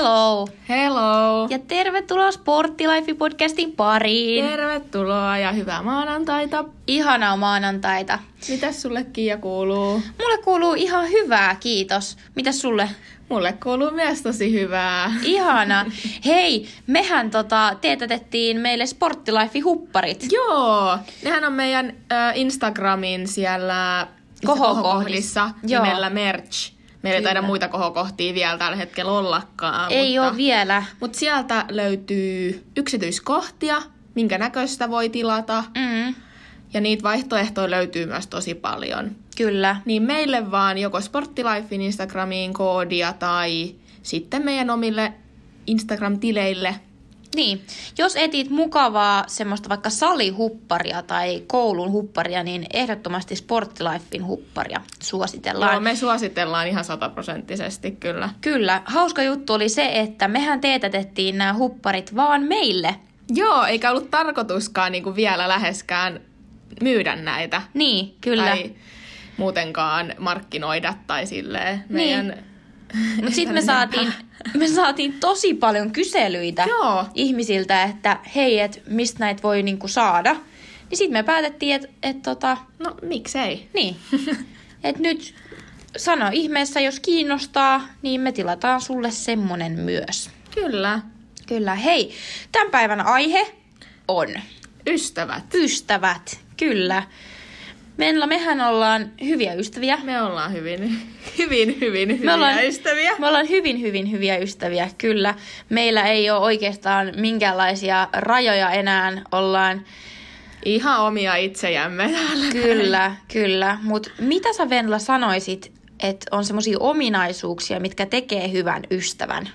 Hello! Hello! Ja tervetuloa Sporttilife-podcastin pariin. Tervetuloa ja hyvää maanantaita. Ihanaa maanantaita. Mitäs sulle Kiia kuuluu? Mulle kuuluu ihan hyvää, kiitos. Mitäs sulle? Mulle kuuluu myös tosi hyvää. Ihana. Hei, mehän tota, teetätettiin meille Sporttilife-hupparit. Joo, nehän on meidän äh, Instagramin siellä Kohokohdissa. kohokohdissa Joo. nimellä merch. Meillä ei taida muita kohokohtia vielä tällä hetkellä ollakaan. Ei mutta... ole vielä. Mutta sieltä löytyy yksityiskohtia, minkä näköistä voi tilata. Mm, Ja niitä vaihtoehtoja löytyy myös tosi paljon. kyllä. Niin meille vaan joko Sporttilifein Instagramiin koodia tai sitten meidän omille Instagram-tileille. Niin, jos etit mukavaa semmoista vaikka salihupparia tai koulun hupparia, niin ehdottomasti Sporttilifein hupparia suositellaan. Joo, me suositellaan ihan sataprosenttisesti kyllä. Kyllä, hauska juttu oli se, että mehän teetätettiin nämä hupparit vaan meille. Joo, eikä ollut tarkoituskaan niin kuin vielä läheskään myydä näitä. Niin, kyllä. Tai muutenkaan markkinoida tai silleen meidän... Mutta sitten me saatiin, me saatiin tosi paljon kyselyitä Joo. ihmisiltä, että hei, et mistä näitä voi niinku saada. Niin sitten me päätettiin, että et tota, No, miksei? niin, että nyt sano ihmeessä, jos kiinnostaa, niin me tilataan sulle semmonen myös. Kyllä. Kyllä, hei, tämän päivän aihe on Ystävät. ystävät, kyllä. Meillä, mehän ollaan hyviä ystäviä. Me ollaan hyvin, hyvin, hyvin hyviä Me ollaan, ystäviä. Me ollaan hyvin, hyvin hyviä ystäviä, kyllä. Meillä ei ole oikeastaan minkäänlaisia rajoja enää. Ollaan, Ihan omia itsejämme täällä. kyllä, kyllä. Mutta mitä sä Venla sanoisit, että on semmoisia ominaisuuksia, mitkä tekee hyvän ystävän?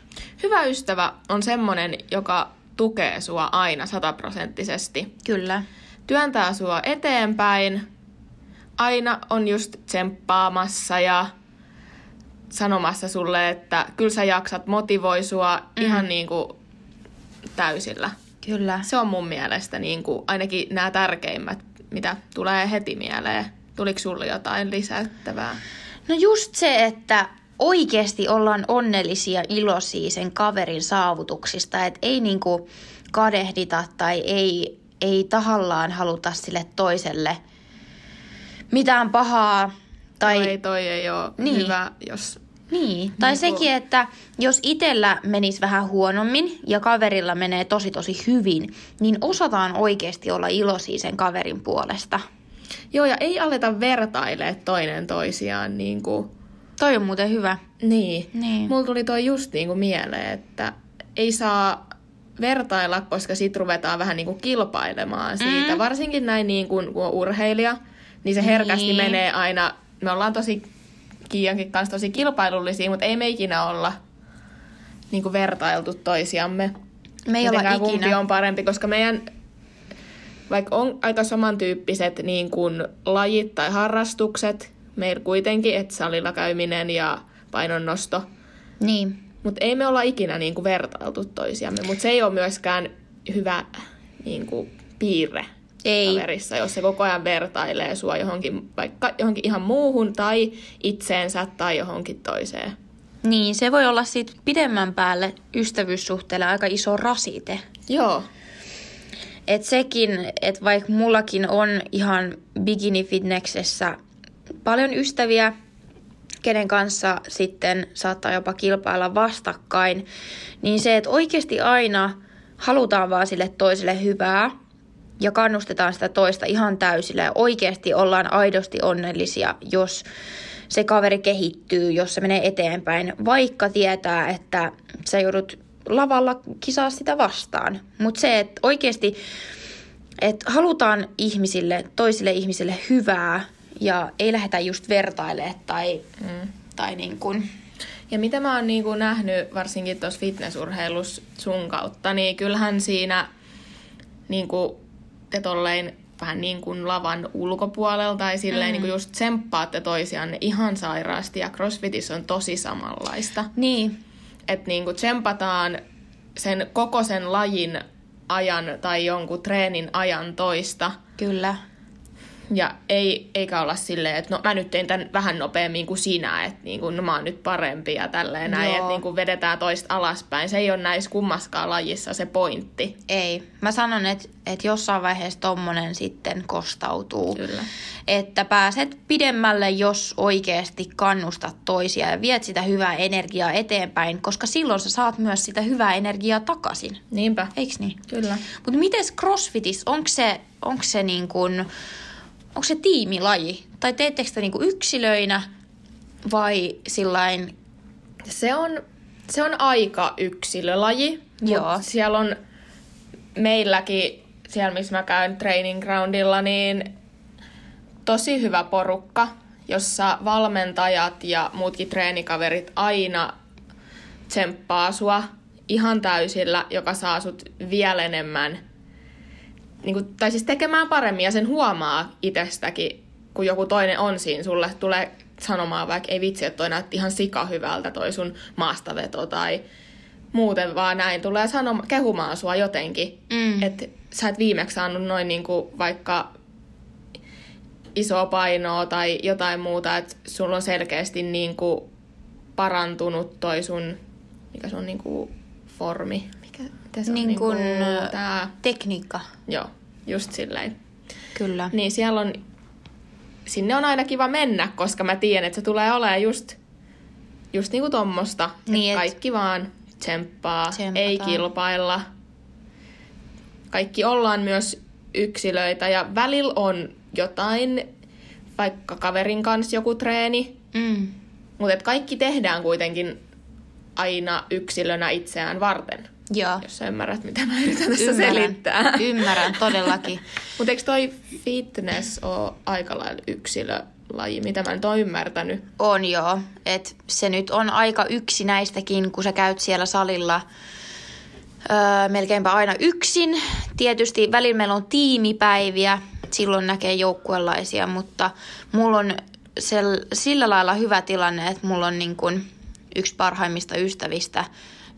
Hyvä ystävä on semmonen, joka tukee sua aina sataprosenttisesti. Kyllä. Työntää sua eteenpäin, aina on just tsemppaamassa ja sanomassa sulle, että kyllä sä jaksat, motivoi sua mm. ihan niin kuin täysillä. Kyllä. Se on mun mielestä niin kuin ainakin nämä tärkeimmät, mitä tulee heti mieleen. Tuliko sulle jotain lisättävää? No just se, että oikeasti ollaan onnellisia, iloisia sen kaverin saavutuksista, että ei niinku kadehdita tai ei, ei tahallaan haluta sille toiselle mitään pahaa. Tai. Ei, toi ei ole Niin. niin. hyvä, jos... niin, tai Niinku- sekin, että jos itsellä menisi vähän huonommin ja kaverilla menee tosi tosi hyvin, niin osataan oikeasti olla iloisia sen kaverin puolesta. Joo, ja ei aleta vertailee toinen toisiaan niin kuin... Toi on muuten hyvä. Niin. Niin. Mulla tuli toi just niin kuin mieleen, että ei saa vertailla, koska sit ruvetaan vähän niin kuin kilpailemaan siitä. Mm. Varsinkin näin niin kuin, kun on urheilija, niin se herkästi Niin. menee aina... Me ollaan tosi Kiiankin kanssa tosi kilpailullisia, mutta ei me ikinä olla niin kuin vertailtu toisiamme. Me ei olla Mitenkään kumpi ikinä. on parempi, koska meidän vaikka on aika samantyyppiset niin kuin lajit tai harrastukset, meillä kuitenkin, että salilla käyminen ja painonnosto, Niin. mutta ei me olla ikinä niin kuin vertailtu toisiamme, mutta se ei ole myöskään hyvä niin kuin, piirre Ei. kaverissa, jos se koko ajan vertailee sua johonkin, vaikka johonkin ihan muuhun tai itseensä tai johonkin toiseen. Niin, se voi olla siitä pidemmän päälle ystävyyssuhteelle aika iso rasite. Joo, Et sekin, että vaikka mullakin on ihan bikini-fitneksessä paljon ystäviä, kenen kanssa sitten saattaa jopa kilpailla vastakkain, niin se, että oikeasti aina halutaan vaan sille toiselle hyvää ja kannustetaan sitä toista ihan täysillä ja oikeasti ollaan aidosti onnellisia, jos se kaveri kehittyy, jos se menee eteenpäin, vaikka tietää, että sä joudut lavalla kisaa sitä vastaan. Mutta se, että oikeasti että halutaan ihmisille, toisille ihmisille hyvää ja ei lähdetä just vertailemaan tai, mm. tai niin kuin, Ja mitä mä oon niinku nähnyt varsinkin tuossa fitnessurheilussa sun kautta, niin kyllähän siinä niinku, te tolleen vähän niin kuin lavan ulkopuolella tai silleen mm. niin kuin just tsemppaatte toisianne ihan sairaasti ja crossfitissä on tosi samanlaista. niin, Että niin kuin tsempataan sen koko sen lajin ajan tai jonkun treenin ajan toista. kyllä. Ja ei, eikä olla silleen, että no mä nyt tein tämän vähän nopeammin kuin sinä, että niin kuin, no mä oon nyt parempi ja tälleen näin, että niin kuin vedetään toista alaspäin. Se ei ole näissä kummaskaan lajissa se pointti. Ei. Mä sanon, että, että jossain vaiheessa tommonen sitten kostautuu. Kyllä. Että pääset pidemmälle, jos oikeasti kannustat toisia ja viet sitä hyvää energiaa eteenpäin, koska silloin sä saat myös sitä hyvää energiaa takaisin. Niinpä. Eiks niin? Kyllä. Mutta mites crossfitissa, onko se, onko se niin kuin, onko se tiimilaji? Tai teettekö sitä niin kuin yksilöinä vai sillain, Se on, se on aika yksilölaji. Joo. Siellä on meilläkin, siellä missä mä käyn training groundilla, niin tosi hyvä porukka, jossa valmentajat ja muutkin treenikaverit aina tsemppaa sua ihan täysillä, joka saa sut vielä enemmän, niin kuin, tai siis tekemään paremmin ja sen huomaa itsestäkin, kun joku toinen on siinä. Sulle, tulee sanomaan vaikka ei vitsi, että toi näytti ihan sika hyvältä toi sun maastaveto tai muuten vaan näin tulee sanoma, kehumaan sua jotenkin, Mm. että sä et viimeksi saanut noin niinku vaikka isoa painoa tai jotain muuta, että sulla on selkeästi niinku parantunut toi sun, mikä se on niinku formi, miten se Niin on kun, niinku, tää, tekniikka? joo, just silleen. Kyllä. Niin siellä on, sinne on aina kiva mennä, koska mä tiedän, että se tulee olemaan just, just niinku tommosta. Niin, et- kaikki vaan tsemppaa, Tsemppataan. ei kilpailla. Kaikki ollaan myös yksilöitä ja välillä on jotain, vaikka kaverin kanssa joku treeni, Mm. mutta kaikki tehdään kuitenkin aina yksilönä itseään varten. Joo. Jos sä ymmärrät, mitä mä yritän tässä Ymmärrän, selittää. ymmärrän todellakin. Mutta eikö toi fitness ole aika lailla yksilölaji, mitä mä nyt oon ymmärtänyt? On joo. Et se nyt on aika yksi näistäkin, kun sä käyt siellä salilla öö, melkeinpä aina yksin. Tietysti välillä meillä on tiimipäiviä, silloin näkee joukkuelaisia, mutta mulla on sel, sillä lailla hyvä tilanne, että mulla on niin kun yksi parhaimmista ystävistä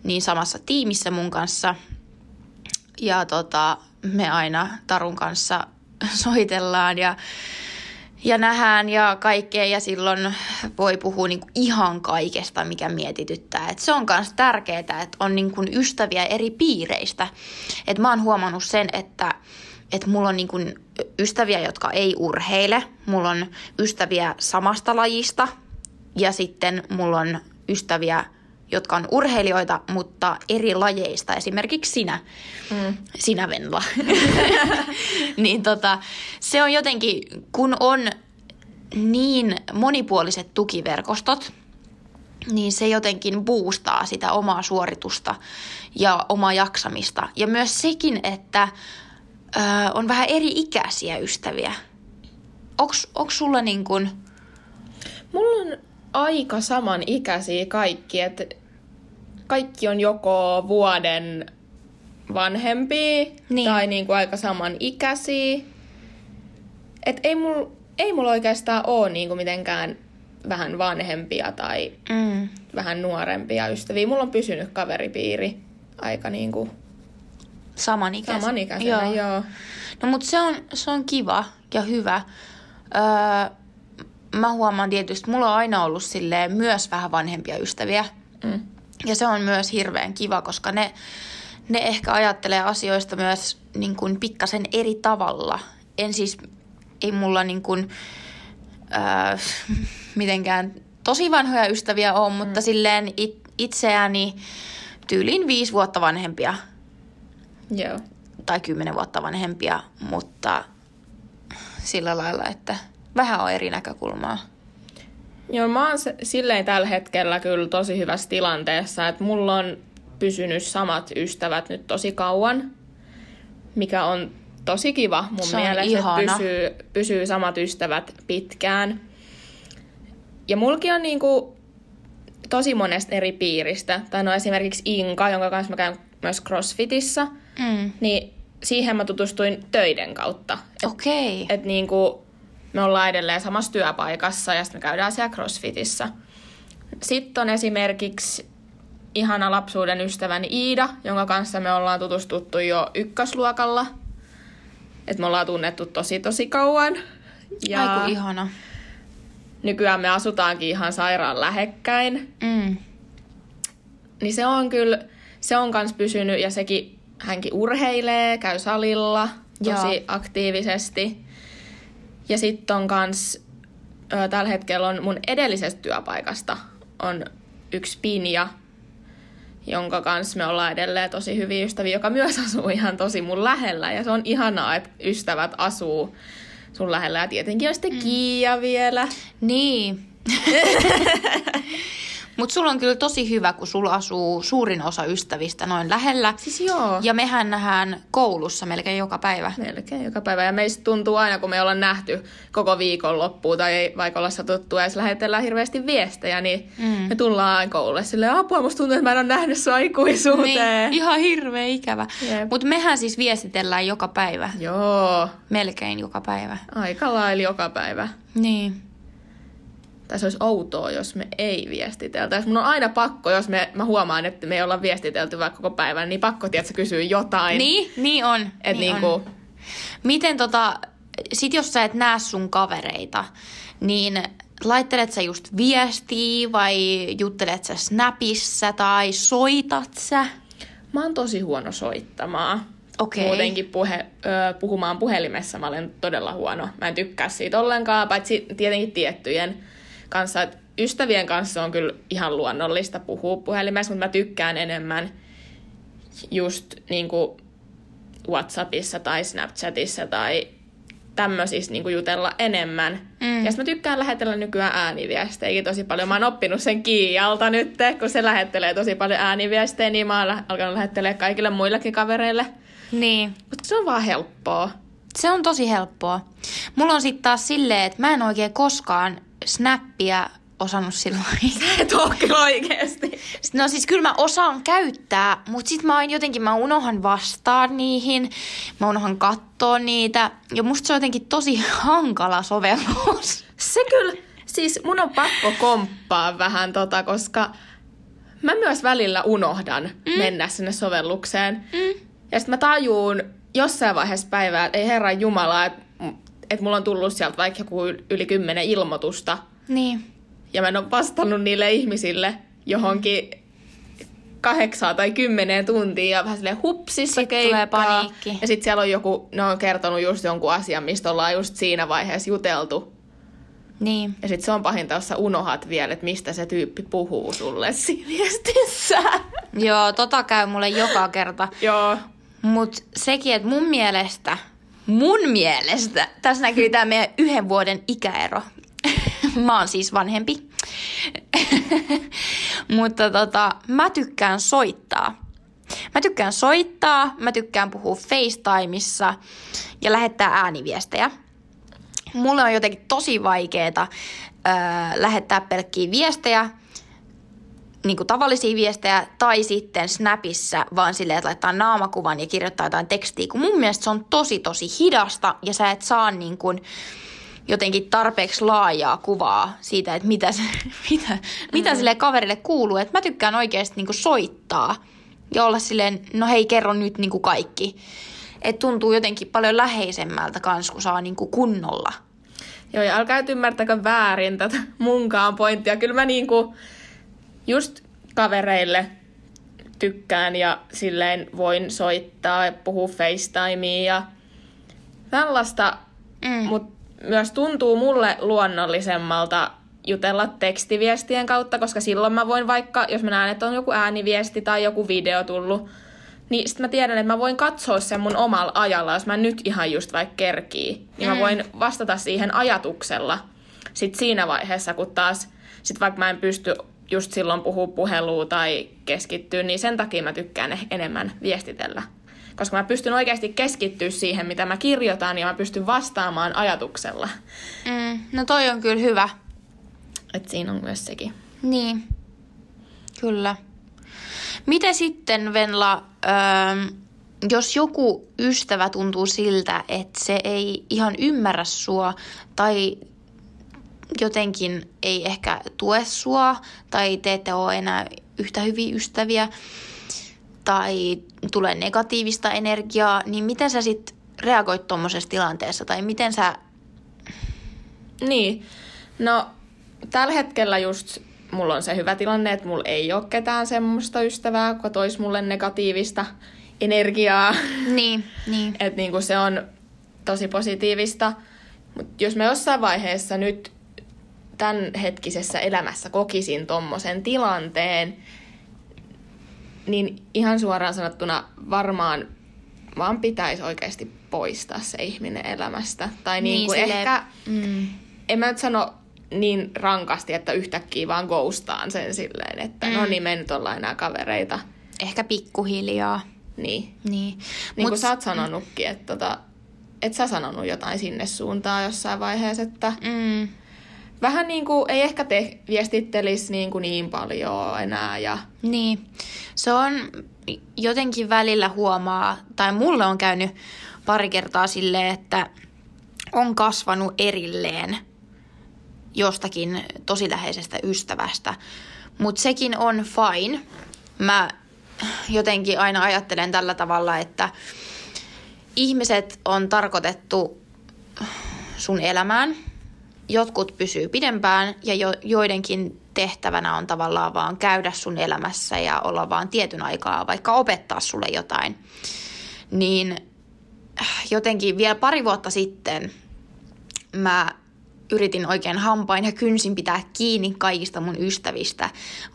niin samassa tiimissä mun kanssa. Ja tota, me aina Tarun kanssa soitellaan ja ja nähdään ja kaikkea ja silloin voi puhua niinku ihan kaikesta, mikä mietityttää. Et se on myös tärkeää, että on niinku ystäviä eri piireistä. Et mä oon huomannut sen, että et mulla on niinku ystäviä, jotka ei urheile. Mulla on ystäviä samasta lajista ja sitten mulla on ystäviä, jotka on urheilijoita, mutta eri lajeista. Esimerkiksi sinä, Mm. sinä Venla. niin tota, se on jotenkin, kun on niin monipuoliset tukiverkostot, niin se jotenkin boostaa sitä omaa suoritusta ja omaa jaksamista. Ja myös sekin, että ö, on vähän eri ikäisiä ystäviä. Onks sulla niin kuin, Mulla on aika saman ikäisiä kaikki, että kaikki on joko vuoden vanhempia Niin. tai niinku aika saman ikäisiä. Et ei mulla ei mul oikeastaan ole niinku mitenkään vähän vanhempia tai mm, vähän nuorempia ystäviä. Mulla on pysynyt kaveripiiri aika niinku samanikäisenä? samanikäisenä, joo. joo. No mutta se on, se on kiva ja hyvä. Öö, mä huomaan tietysti, että mulla on aina ollut silleen myös vähän vanhempia ystäviä. Mm. Ja se on myös hirveän kiva, koska ne, ne ehkä ajattelee asioista myös niin kuin pikkasen eri tavalla. En siis, ei mulla niin kuin, öö, mitenkään tosi vanhoja ystäviä ole, mutta silleen it, itseäni tyyliin viisi vuotta vanhempia Joo. tai kymmenen vuotta vanhempia, mutta sillä lailla, että vähän on eri näkökulmaa. Joo, mä oon se- silleen tällä hetkellä kyllä tosi hyvässä tilanteessa, että mulla on pysynyt samat ystävät nyt tosi kauan, mikä on tosi kiva mun Se mielestä, ihana. että pysyy, pysyy samat ystävät pitkään. Ja mulki on niinku tosi monesta eri piiristä. Tai no esimerkiksi Inka, jonka kanssa mä käyn myös CrossFitissa, Mm. niin siihen mä tutustuin töiden kautta. Okei. Okay. Että niinku, me ollaan edelleen samassa työpaikassa ja sitten me käydään siellä CrossFitissa. Sitten on esimerkiksi ihana lapsuuden ystäväni Iida, jonka kanssa me ollaan tutustuttu jo ykkösluokalla. Et me ollaan tunnettu tosi tosi kauan. Ja Aiku ihana. Nykyään me asutaankin ihan sairaan lähekkäin. Mm. Niin se on kyllä, se on kans pysynyt ja sekin, hänkin urheilee, käy salilla tosi Joo. aktiivisesti. Ja sitten on kans, ö, tällä hetkellä on mun edellisestä työpaikasta on yksi Pinja, jonka kanssa me ollaan edelleen tosi hyviä ystäviä, joka myös asuu ihan tosi mun lähellä. Ja se on ihanaa, että ystävät asuu sun lähellä. Ja tietenkin on sitten mm. Kiia vielä. Niin. Mutta sulla on kyllä tosi hyvä, kun sulla asuu suurin osa ystävistä noin lähellä. Siis joo. Ja mehän nähdään koulussa melkein joka päivä. Melkein joka päivä. Ja meistä tuntuu aina, kun me ollaan nähty koko viikon loppuun tai ei vaikka olla satuttu ja lähetellään hirveästi viestejä, niin mm. me tullaan koululle silleen, apua, musta tuntuu, että mä en ole nähnyt sua aikuisuuteen. Niin, ihan hirveä ikävä. Mutta mehän siis viestitellään joka päivä. Joo. Melkein joka päivä. Aika lailla joka päivä. Niin tai se olisi outoa, jos me ei viestiteltäisi. Mun on aina pakko, jos me, mä huomaan, että me ei olla viestitelty vaikka koko päivän, niin pakko, tiedätkö, kysyä jotain. Niin, niin on. Et niin niinku... on. Miten tota, sit jos sä et näe sun kavereita, niin laittelet sä just viestiä vai juttelet sä Snapissa tai soitat sä? Mä oon tosi huono soittamaan. Okay. Muutenkin puhe, ö, puhumaan puhelimessa mä olen todella huono. Mä en tykkää siitä ollenkaan, paitsi tietenkin tiettyjen kanssa. Et ystävien kanssa on kyllä ihan luonnollista puhua puhelimessa, mutta mä tykkään enemmän just niin kuin WhatsAppissa tai Snapchatissa tai tämmöisissä niin jutella enemmän. Mm. Ja mä tykkään lähetellä nykyään ääniviestejä tosi paljon. Mä oon oppinut sen Kiialta nyt, kun se lähettelee tosi paljon ääniviestejä, niin mä oon alkanut lähettelee kaikille muillekin kavereille. Niin. Mutta se on vaan helppoa. Se on tosi helppoa. Mulla on sitten taas silleen, että mä en oikein koskaan snappia osannut silloin. Sä et oo kyllä oikeesti. No siis kyllä mä osaan käyttää, mutta sit mä oon jotenkin, mä unohan vastaa niihin, mä unohan katsoa niitä. Ja musta se on jotenkin tosi hankala sovellus. Se kyllä, siis mun on pakko komppaa vähän tota, koska mä myös välillä unohdan mm. mennä sinne sovellukseen. Mm. Ja sitten mä tajuun jossain vaiheessa päivää, että ei herran jumala, että että mulla on tullut sieltä vaikka joku yli kymmenen ilmoitusta. Niin. Ja mä en ole vastannut niille ihmisille johonkin kahdeksaa tai kymmeneen tuntia ja vähän silleen hupsissa sitten tulee paniikki. Ja sitten siellä on joku, ne on kertonut just jonkun asian, mistä ollaan just siinä vaiheessa juteltu. Niin. Ja sitten se on pahinta, jos sä unohat vielä, että mistä se tyyppi puhuu sulle siinä viestissä. Joo, tota käy mulle joka kerta. Joo. Mut sekin, että mun mielestä Mun mielestä tässä näkyy tämä meidän yhden vuoden ikäero. mä oon siis vanhempi. Mutta tota, mä tykkään soittaa. Mä tykkään soittaa, mä tykkään puhua FaceTimeissa ja lähettää ääniviestejä. Mulle on jotenkin tosi vaikeeta öö, lähettää pelkkiä viestejä, niin kuin tavallisia viestejä tai sitten Snapissa vaan silleen, että laittaa naamakuvan ja kirjoittaa jotain tekstiä, kun mun mielestä se on tosi tosi hidasta ja sä et saa niin kuin jotenkin tarpeeksi laajaa kuvaa siitä, että mitä, se, mitä, mm. mitä sille kaverille kuuluu. Että mä tykkään oikeasti niin kuin soittaa ja olla silleen, no hei kerro nyt niin kuin kaikki. Että tuntuu jotenkin paljon läheisemmältä kans, kun saa niin kuin kunnolla. Joo, ja älkää ymmärtäkö väärin tätä munkaan pointtia. Kyllä mä niinku, just kavereille tykkään ja silleen voin soittaa ja puhua FaceTimea ja tällaista, mm. mutta myös tuntuu mulle luonnollisemmalta jutella tekstiviestien kautta, koska silloin mä voin vaikka, jos mä näen, että on joku ääniviesti tai joku video tullut, niin sitten mä tiedän, että mä voin katsoa sen mun omalla ajalla, jos mä nyt ihan just vaikka kerkii, niin mm. mä voin vastata siihen ajatuksella sit siinä vaiheessa, kun taas sit vaikka mä en pysty just silloin puhua puhelua tai keskittyä, niin sen takia mä tykkään enemmän viestitellä. Koska mä pystyn oikeasti keskittyä siihen, mitä mä kirjoitan, ja mä pystyn vastaamaan ajatuksella. Mm, no toi on kyllä hyvä. Et siinä on myös sekin. Niin, kyllä. Miten sitten, Venla, öö, jos joku ystävä tuntuu siltä, että se ei ihan ymmärrä sua tai jotenkin ei ehkä tue sua tai te ette ole enää yhtä hyviä ystäviä tai tulee negatiivista energiaa, niin miten sä sitten reagoit tuommoisessa tilanteessa tai miten sä, Niin. No, tällä hetkellä just mulla on se hyvä tilanne, että mulla ei ole ketään semmoista ystävää, joka toisi mulle negatiivista energiaa. Niin, niin. että niinku se on tosi positiivista. Mutta jos mä jossain vaiheessa nyt tämän hetkisessä elämässä kokisin tommosen tilanteen, niin ihan suoraan sanottuna varmaan vaan pitäisi oikeasti poistaa se ihminen elämästä. Tai niin, niin kuin ehkä, mm. en mä nyt sano niin rankasti, että yhtäkkiä vaan ghostaan sen silleen, että no mm. no niin, me nyt ollaan enää kavereita. Ehkä pikkuhiljaa. Niin. Niin, niin Mut... kuin sä oot sanonutkin, että tota, et sä sanonut jotain sinne suuntaan jossain vaiheessa, että mm. Vähän niin kuin ei ehkä te viestittelisi niin, kuin niin paljon enää. Ja... Niin, se on jotenkin välillä huomaa, tai mulle on käynyt pari kertaa silleen, että on kasvanut erilleen jostakin tosi läheisestä ystävästä. Mutta sekin on fine. Mä jotenkin aina ajattelen tällä tavalla, että ihmiset on tarkoitettu sun elämään. Jotkut pysyy pidempään ja jo, joidenkin tehtävänä on tavallaan vaan käydä sun elämässä ja olla vaan tietyn aikaa, vaikka opettaa sulle jotain. Niin jotenkin vielä pari vuotta sitten mä yritin oikein hampain ja kynsin pitää kiinni kaikista mun ystävistä,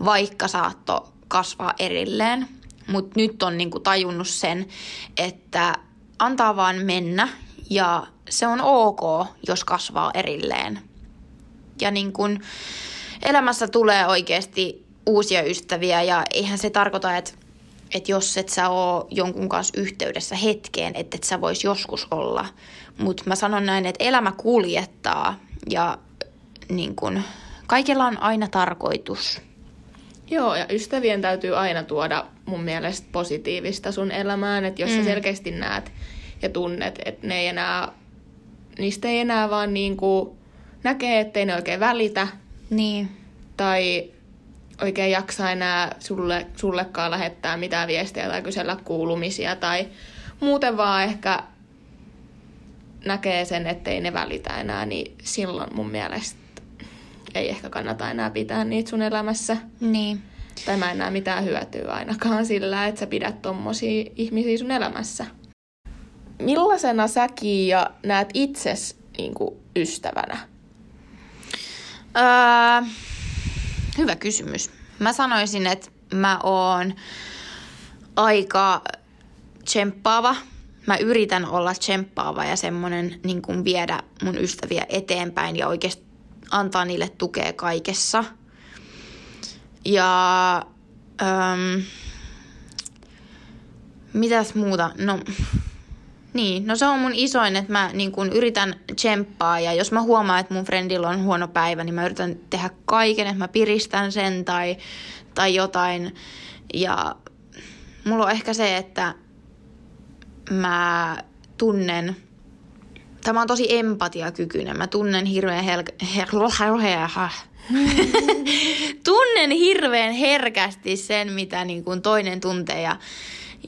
vaikka saatto kasvaa erilleen. Mutta nyt on niinku tajunnut sen, että antaa vaan mennä ja se on ok, jos kasvaa erilleen. Ja niin kun elämässä tulee oikeasti uusia ystäviä ja eihän se tarkoita, että, että jos et sä oo jonkun kanssa yhteydessä hetkeen, että et sä vois joskus olla. Mutta mä sanon näin, että elämä kuljettaa ja niin kun, kaikella on aina tarkoitus. Joo, ja ystävien täytyy aina tuoda mun mielestä positiivista sun elämään, että jos mm. sä selkeästi näet ja tunnet, että ne ei enää, niistä ei enää vaan niin kuin näkee, ettei ne oikein välitä. Niin. Tai oikein jaksa enää sulle, sullekaan lähettää mitään viestiä tai kysellä kuulumisia tai muuten vaan ehkä näkee sen, ettei ne välitä enää, niin silloin mun mielestä ei ehkä kannata enää pitää niitä sun elämässä. Niin. Tai mä en näe mitään hyötyä ainakaan sillä, että sä pidät tommosia ihmisiä sun elämässä. Millaisena sä ja näet itses niin kuin, ystävänä? Öö, hyvä kysymys. Mä sanoisin, että mä oon aika tsemppaava. Mä yritän olla tsemppaava ja semmonen niin kuin viedä mun ystäviä eteenpäin ja oikeasti antaa niille tukea kaikessa. Ja öm, mitäs muuta? No, niin, no se on mun isoin, että mä niin kun yritän tsemppaa ja jos mä huomaan, että mun friendilla on huono päivä, niin mä yritän tehdä kaiken, että mä piristän sen tai, tai jotain. Ja mulla on ehkä se, että mä tunnen Tämä on tosi empatiakykyinen. Mä tunnen hirveän hel... Her... tunnen hirveän herkästi sen, mitä niin kuin toinen tuntee ja,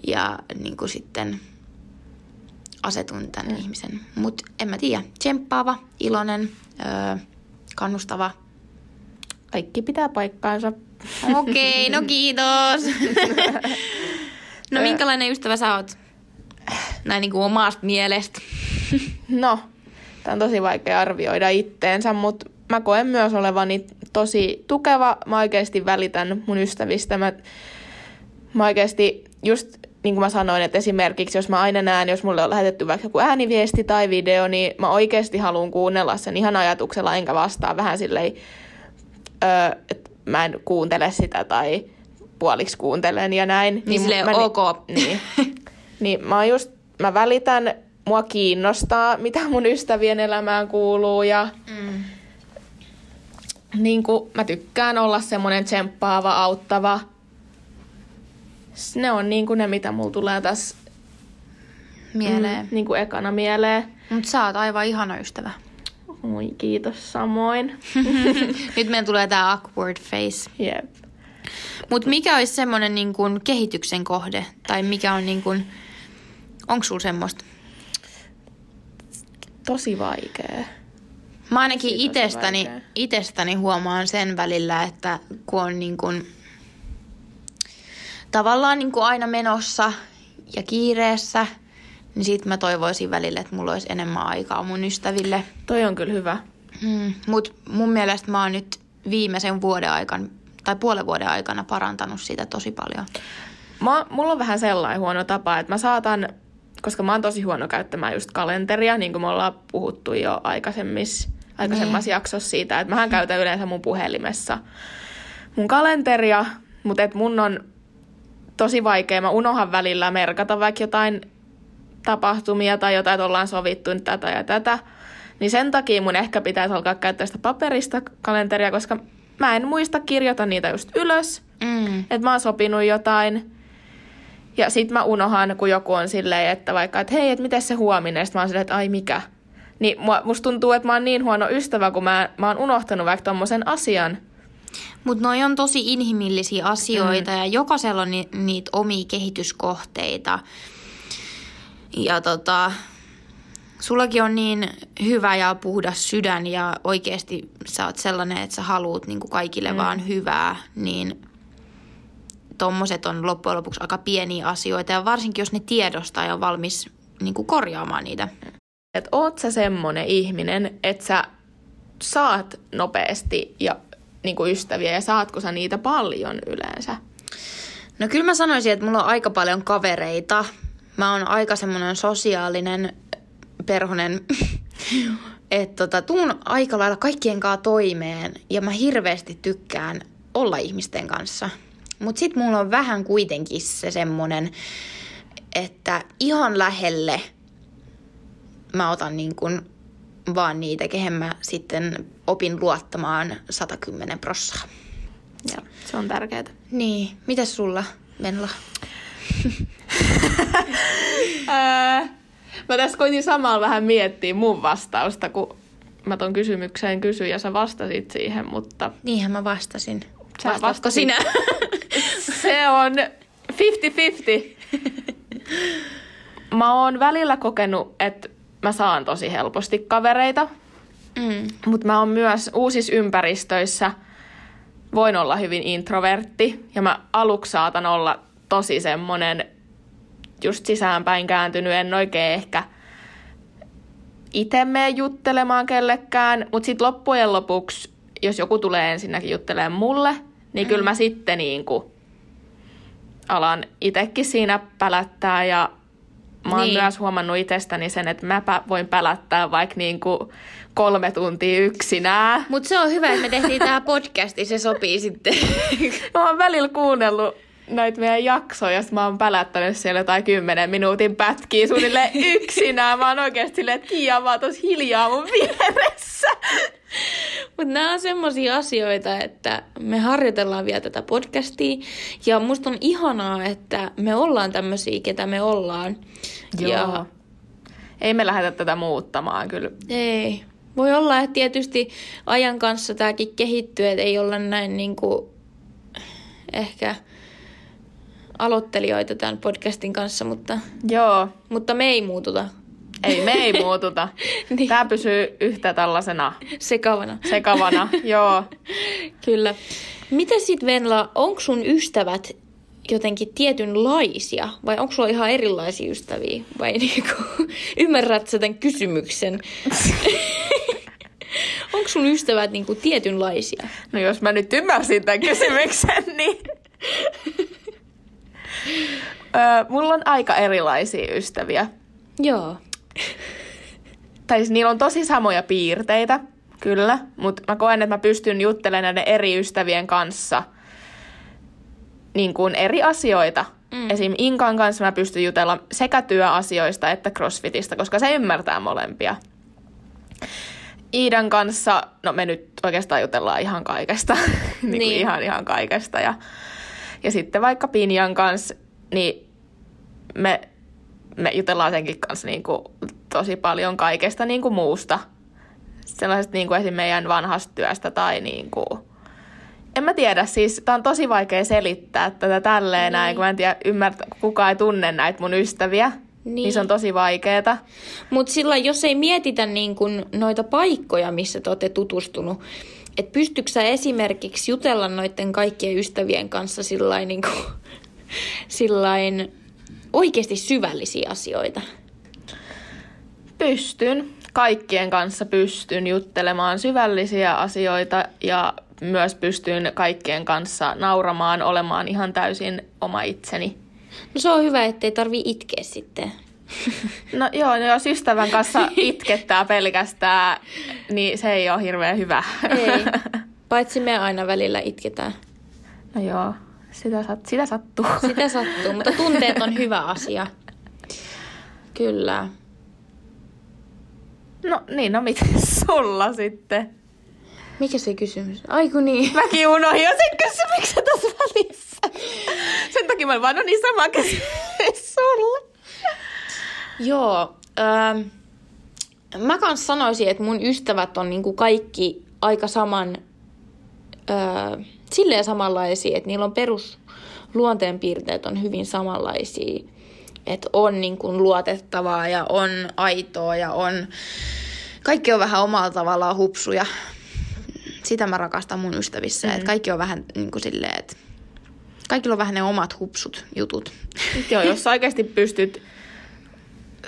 ja niin kuin sitten asetun tämän mm. ihmisen. Mutta en mä tiedä. Tsemppaava, iloinen, öö, kannustava. Kaikki pitää paikkaansa. Okei, okay, no kiitos. no minkälainen ystävä sä oot? Näin niin kuin omasta mielestä. No, tämä on tosi vaikea arvioida itteensä, mutta mä koen myös olevani tosi tukeva. Mä oikeasti välitän mun ystävistä. Mä, mä oikeasti just niin kuin mä sanoin, että esimerkiksi jos mä aina näen, jos mulle on lähetetty vaikka joku ääniviesti tai video, niin mä oikeasti haluan kuunnella sen ihan ajatuksella, enkä vastaa vähän silleen, öö, että mä en kuuntele sitä tai puoliksi kuuntelen ja näin. Niin, niin silleen mä, ok. Niin, niin mä just, mä välitän mua kiinnostaa, mitä mun ystävien elämään kuuluu ja mm. niin kuin, mä tykkään olla semmoinen tsemppaava, auttava. Ne on niin kuin ne, mitä mulla tulee tässä mieleen. Mm, niin kuin ekana mieleen. Mutta sä oot aivan ihana ystävä. Oi, kiitos samoin. Nyt meidän tulee tää awkward face. Jep. Mutta mikä olisi semmoinen niin kehityksen kohde? Tai mikä on niin kuin, onko sulla semmoista? tosi vaikea. Mä ainakin vaikea. itsestäni huomaan sen välillä, että kun on niin kuin, tavallaan niin kuin aina menossa ja kiireessä, niin sit mä toivoisin välillä, että mulla olisi enemmän aikaa mun ystäville. Toi on kyllä hyvä. Hmm. Mut mun mielestä mä oon nyt viimeisen vuoden aikana, tai puolen vuoden aikana parantanut sitä tosi paljon. Mä, mulla on vähän sellainen huono tapa, että mä saatan, koska mä oon tosi huono käyttämään just kalenteria, niin kuin me ollaan puhuttu jo aikaisemmissa, aikaisemmassa jaksossa siitä, että mähän käytän yleensä mun puhelimessa mun kalenteria, mutta et mun on tosi vaikea, mä unohan välillä merkata vaikka jotain tapahtumia tai jotain, että ollaan sovittu nyt tätä ja tätä. Niin sen takia mun ehkä pitäisi alkaa käyttää sitä paperista kalenteria, koska mä en muista kirjoita niitä just ylös. Mm. Että mä oon sopinut jotain. Ja sit mä unohan, kun joku on silleen, että vaikka, että hei, että miten se huominen? Sitten mä oon silleen, että ai mikä? Niin musta tuntuu, että mä oon niin huono ystävä, kun mä, mä oon unohtanut vaikka tommosen asian. Mutta noi on tosi inhimillisiä asioita mm. ja jokaisella on ni- niitä omia kehityskohteita. Ja tota, sullakin on niin hyvä ja puhdas sydän ja oikeasti sä oot sellainen, että sä haluut niin kaikille mm. vaan hyvää, niin tommoset on loppujen lopuksi aika pieniä asioita ja varsinkin jos ne tiedostaa ja on valmis niin korjaamaan niitä. Että oot sä semmonen ihminen, että sä saat nopeasti ja niin kuin ystäviä ja saatko sä niitä paljon yleensä? No kyllä mä sanoisin, että mulla on aika paljon kavereita. Mä oon aika semmoinen sosiaalinen perhonen, että tota, tuun aika lailla kaikkien kanssa toimeen ja mä hirveästi tykkään olla ihmisten kanssa. Mut sit mulla on vähän kuitenkin se semmonen, että ihan lähelle mä otan niin vaan niitä, kehen mä sitten opin luottamaan 110 prossaa. Ja se on tärkeää. Niin, mitäs sulla, Venla? Ää, mä tässä koitin samalla vähän miettiä mun vastausta, kun mä ton kysymykseen kysyin ja sä vastasit siihen, mutta Niinhän mä vastasin. Sä Vastatko vastasit. sinä? se on 50-50. Mä oon välillä kokenut, että mä saan tosi helposti kavereita, mm. mutta mä oon myös uusissa ympäristöissä voin olla hyvin introvertti ja mä aluksi saatan olla tosi semmonen just sisäänpäin kääntynyt, en oikein ehkä itse mene juttelemaan kellekään, mutta sitten loppujen lopuksi, jos joku tulee ensinnäkin juttelemaan mulle, niin kyllä mä sitten niin kuin alan itsekin siinä pälättää ja mä oon Niin. myös huomannut itsestäni sen, että mä pä- voin pälättää vaikka niin kuin kolme tuntia yksinään. Mutta se on hyvä, että me tehtiin tämä podcasti, se sopii sitten. Mä oon välillä kuunnellut näitä meidän jaksoja, ja sit mä oon pälättänyt siellä jotain kymmenen minuutin pätkiä suunnilleen yksinään. Mä oon oikeesti silleen, että Kiia, mä oon tossa hiljaa mun vieressä. Mutta nämä on semmoisia asioita, että me harjoitellaan vielä tätä podcastia. Ja musta on ihanaa, että me ollaan tämmöisiä, ketä me ollaan. Ja Ei me lähdetä tätä muuttamaan kyllä. ei. Voi olla, että tietysti ajan kanssa tämäkin kehittyy, että ei olla näin niinku ehkä aloittelijoita tämän podcastin kanssa, mutta, Joo, mutta me ei muututa ei me ei muututa. Niin. Tää pysyy yhtä tällaisena sekavana. sekavana. Joo. Kyllä. Mitä sit Venla, onko sun ystävät jotenkin tietynlaisia vai onko sulla ihan erilaisia ystäviä? Vai niinku, ymmärrät sä tämän kysymyksen? onko sun ystävät niinku tietynlaisia? No jos mä nyt ymmärsin tämän kysymyksen, niin... öö, mulla on aika erilaisia ystäviä. Joo. Tai siis niillä on tosi samoja piirteitä, kyllä, mutta mä koen, että mä pystyn juttelemaan näiden eri ystävien kanssa niin kuin eri asioita. Mm. Esim. Inkan kanssa mä pystyn jutella sekä työasioista että crossfitista, koska se ymmärtää molempia. Iidan kanssa, no me nyt oikeastaan jutellaan ihan kaikesta, niin kuin Niin. ihan ihan kaikesta. Ja, ja sitten vaikka Pinjan kanssa, niin me, me jutellaan senkin kanssa niin kuin tosi paljon kaikesta niin kuin muusta. Sellaisesta niin kuin esim. meidän vanhasta työstä tai niin kuin, en mä tiedä, siis tää on tosi vaikea selittää tätä tälleen Niin. näin, kun mä en tiedä, ymmärtää, kukaan ei tunne näitä mun ystäviä. Niin. niin se on tosi vaikeeta. Mutta sillä jos ei mietitä niin kun noita paikkoja, missä te olette tutustunut, että pystytkö sä esimerkiksi jutella noiden kaikkien ystävien kanssa sillain, niin kuin, sillain oikeasti syvällisiä asioita? Pystyn. Kaikkien kanssa pystyn juttelemaan syvällisiä asioita ja myös pystyn kaikkien kanssa nauramaan, olemaan ihan täysin oma itseni. No se on hyvä, ettei tarvi itkeä sitten. No joo, no jos ystävän kanssa itkettää pelkästään, niin se ei ole hirveän hyvä. Ei, paitsi me aina välillä itketään. No joo, sitä, sat, sitä sattuu. Sitä sattuu, mutta tunteet on hyvä asia. Kyllä. No niin, no miten sulla sitten? Mikä se kysymys? Ai kun niin. Mäkin unohdin jo sen kysymyksen tässä välissä. Sen takia mä vaan, no niin sama kysymys sulle. Joo. Ähm, mä kans sanoisin, että mun ystävät on niinku kaikki aika saman, äh, silleen samanlaisia, että niillä on perus luonteenpiirteet on hyvin samanlaisia. Että on niinku luotettavaa ja on aitoa ja on... Kaikki on vähän omalla tavallaan hupsuja. Sitä mä rakastan mun ystävissä, mm. että kaikki on vähän niin kuin silleen, että kaikilla on vähän ne omat hupsut jutut. Joo, jos oikeasti pystyt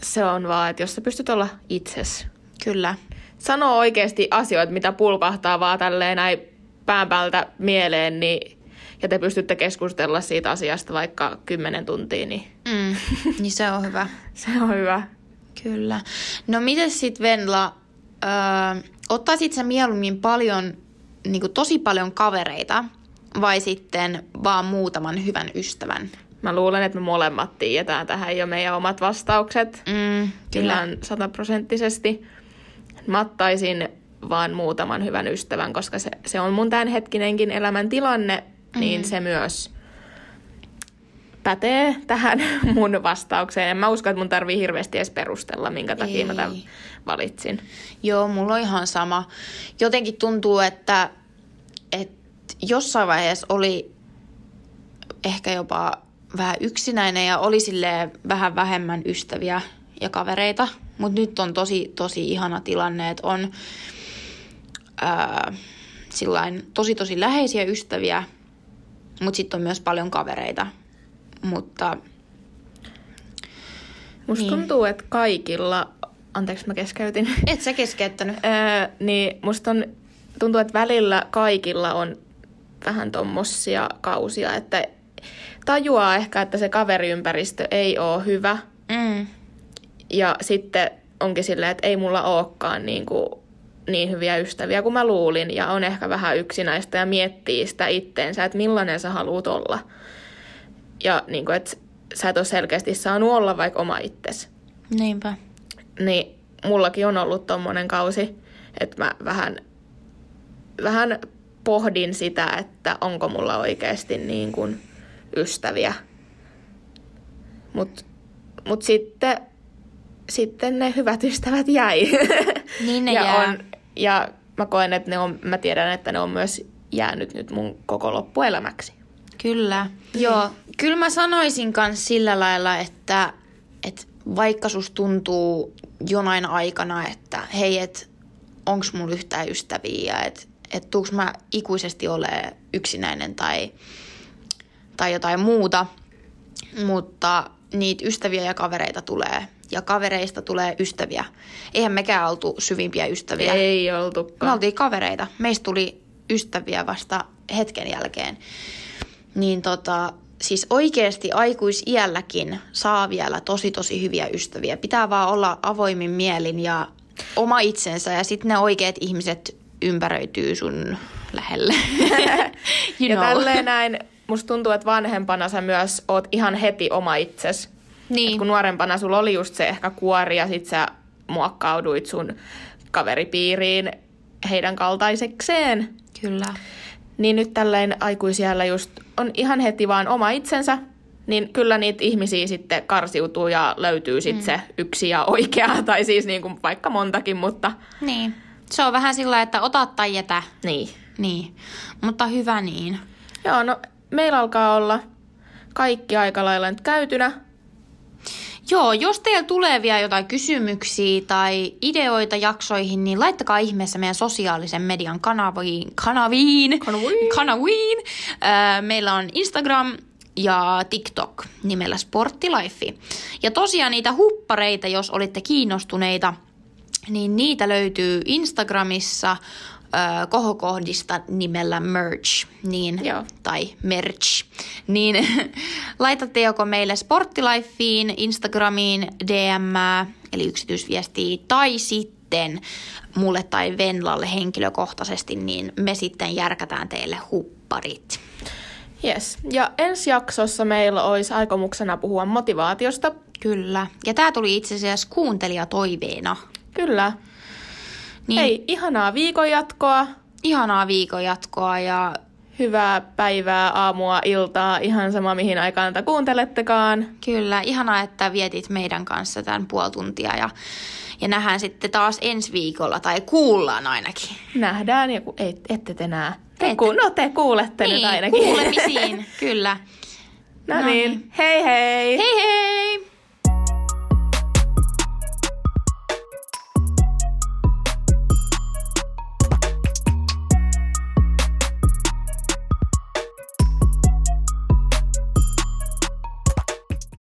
se on vaan, että jos sä pystyt olla itses. Kyllä. Sano oikeasti asioita, mitä pulpahtaa vaan tälleen näin pään päältä mieleen, niin, ja te pystytte keskustella siitä asiasta vaikka kymmenen tuntia, niin... Mm, niin se on hyvä. se on hyvä. Kyllä. No miten sitten Venla, öö, ottaisit sä mieluummin paljon, niin tosi paljon kavereita vai sitten vaan muutaman hyvän ystävän? Mä luulen, että me molemmat tiedetään tähän jo meidän omat vastaukset. Mm, kyllä. sataprosenttisesti. Mä ottaisin vaan muutaman hyvän ystävän, koska se, se on mun tämänhetkinenkin elämäntilanne, mm. niin se myös pätee tähän mun vastaukseen. En mä usko, että mun tarvii hirveästi edes perustella, minkä takia Ei. mä tämän valitsin. Joo, mulla on ihan sama. Jotenkin tuntuu, että, että jossain vaiheessa oli ehkä jopa vähän yksinäinen ja oli vähän vähemmän ystäviä ja kavereita. Mutta nyt on tosi, tosi ihana tilanne, että on ää, sillain, tosi, tosi läheisiä ystäviä, mutta sitten on myös paljon kavereita. Mutta... Musta niin. tuntuu, että kaikilla... Anteeksi, mä keskeytin. Et sä keskeyttänyt. öö, niin musta on, tuntuu, että välillä kaikilla on vähän tommosia kausia, että tajuaa ehkä, että se kaveriympäristö ei ole hyvä. Mm. Ja sitten onkin silleen, että ei mulla olekaan niin, kuin, niin hyviä ystäviä kuin mä luulin. Ja on ehkä vähän yksinäistä ja miettii sitä itteensä, että millainen sä haluat olla. Ja niin kuin, että sä et ole selkeästi saanut olla vaikka oma itsesi. Niinpä. Niin mullakin on ollut tommonen kausi, että mä vähän, vähän pohdin sitä, että onko mulla oikeasti niin kuin ystäviä. Mutta mut sitten, sitten ne hyvät ystävät jäi. Niin ne ja, jää. On, ja mä koen, että ne on, mä tiedän, että ne on myös jäänyt nyt mun koko loppuelämäksi. Kyllä. Joo, kyllä mä sanoisin myös sillä lailla, että, että vaikka sus tuntuu jonain aikana, että hei, et onks mulla yhtään ystäviä, että et tuuks mä ikuisesti ole yksinäinen tai tai jotain muuta, mutta niitä ystäviä ja kavereita tulee. Ja kavereista tulee ystäviä. Eihän mekään oltu syvimpiä ystäviä. Ei oltukaan. Me oltiin kavereita. Meistä tuli ystäviä vasta hetken jälkeen. Niin tota, siis oikeasti aikuisiälläkin saa vielä tosi tosi hyviä ystäviä. Pitää vaan olla avoimin mielin ja oma itsensä ja sitten ne oikeat ihmiset ympäröityy sun lähelle. you ja know. tälleen näin musta tuntuu, että vanhempana sä myös oot ihan heti oma itses. Niin. Et kun nuorempana sulla oli just se ehkä kuori ja sit sä muokkauduit sun kaveripiiriin heidän kaltaisekseen. Kyllä. Niin nyt tälleen aikuisiellä just on ihan heti vaan oma itsensä, niin kyllä niitä ihmisiä sitten karsiutuu ja löytyy sitten mm. se yksi ja oikea, tai siis niin kuin vaikka montakin, mutta... Niin. Se on vähän sillä että ota tai jätä. Niin. Niin, mutta hyvä niin. Joo, no meillä alkaa olla kaikki aika lailla nyt käytynä. Joo, jos teillä tulee vielä jotain kysymyksiä tai ideoita jaksoihin, niin laittakaa ihmeessä meidän sosiaalisen median kanaviin. Kanaviin. Kanaviin. kanaviin. Öö, meillä on Instagram ja TikTok nimellä Sporttilife. Ja tosiaan niitä huppareita, jos olitte kiinnostuneita, niin niitä löytyy Instagramissa kohokohdista nimellä merch, niin, Joo. tai merch, niin laitatte joko meille Sporttilifeen, Instagramiin DM, eli yksityisviestiä, tai sitten mulle tai Venlalle henkilökohtaisesti, niin me sitten järkätään teille hupparit. Yes. Ja ensi jaksossa meillä olisi aikomuksena puhua motivaatiosta. Kyllä. Ja tämä tuli itse asiassa kuuntelijatoiveena. Kyllä. Niin Hei, ihanaa viikon jatkoa. ihanaa viikon jatkoa ja Hyvää päivää, aamua, iltaa, ihan sama mihin aikaan tätä kuuntelettekaan. Kyllä, ihanaa, että vietit meidän kanssa tämän puoli tuntia ja, ja nähdään sitten taas ensi viikolla, tai kuullaan ainakin. Nähdään ja ku, et, ette te näe. Te, Et- ku, no te kuulette nyt Niin, ainakin. kuulemisiin, kyllä. no No niin, niin. hei hei! Hei hei!